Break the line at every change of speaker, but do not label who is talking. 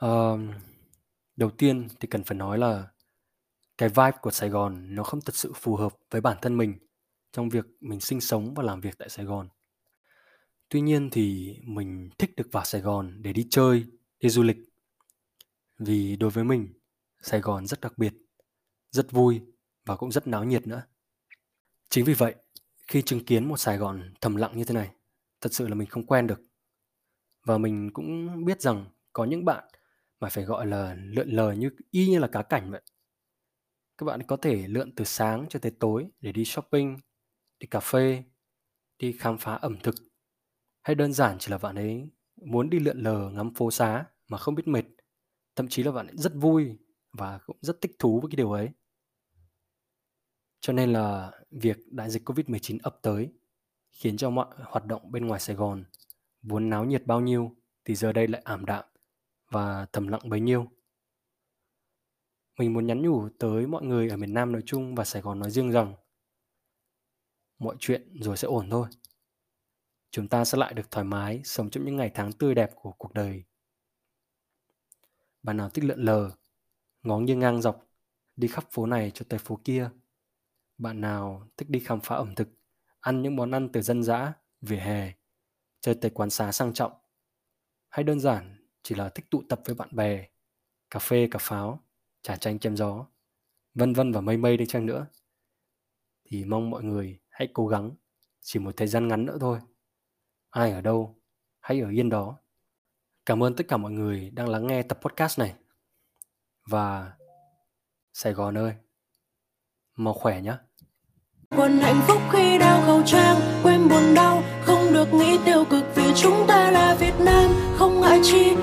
Ờ, đầu tiên thì cần phải nói là cái vibe của Sài Gòn nó không thật sự phù hợp với bản thân mình trong việc mình sinh sống và làm việc tại Sài Gòn. Tuy nhiên thì mình thích được vào Sài Gòn để đi chơi, đi du lịch. Vì đối với mình, Sài Gòn rất đặc biệt, rất vui và cũng rất náo nhiệt nữa. Chính vì vậy, khi chứng kiến một Sài Gòn thầm lặng như thế này, thật sự là mình không quen được. Và mình cũng biết rằng có những bạn mà phải gọi là lượn lờ như y như là cá cảnh vậy. Các bạn có thể lượn từ sáng cho tới tối để đi shopping, đi cà phê, đi khám phá ẩm thực hay đơn giản chỉ là bạn ấy muốn đi lượn lờ ngắm phố xá mà không biết mệt. Thậm chí là bạn ấy rất vui và cũng rất thích thú với cái điều ấy. Cho nên là việc đại dịch Covid-19 ập tới khiến cho mọi hoạt động bên ngoài Sài Gòn vốn náo nhiệt bao nhiêu thì giờ đây lại ảm đạm và thầm lặng bấy nhiêu. Mình muốn nhắn nhủ tới mọi người ở miền Nam nói chung và Sài Gòn nói riêng rằng mọi chuyện rồi sẽ ổn thôi. Chúng ta sẽ lại được thoải mái sống trong những ngày tháng tươi đẹp của cuộc đời. Bạn nào thích lượn lờ, ngó nghiêng ngang dọc, đi khắp phố này cho tới phố kia. Bạn nào thích đi khám phá ẩm thực, ăn những món ăn từ dân dã, vỉa hè, chơi tới quán xá sang trọng. Hay đơn giản chỉ là thích tụ tập với bạn bè, cà phê, cà pháo, trà chanh chém gió, vân vân và mây mây đi chăng nữa. Thì mong mọi người hãy cố gắng, chỉ một thời gian ngắn nữa thôi. Ai ở đâu, hãy ở yên đó. Cảm ơn tất cả mọi người đang lắng nghe tập podcast này. Và Sài Gòn ơi, mau khỏe nhé.
Còn hạnh phúc khi đeo khẩu trang, quên buồn đau, không được nghĩ tiêu cực vì chúng ta là Việt Nam, không ngại chi,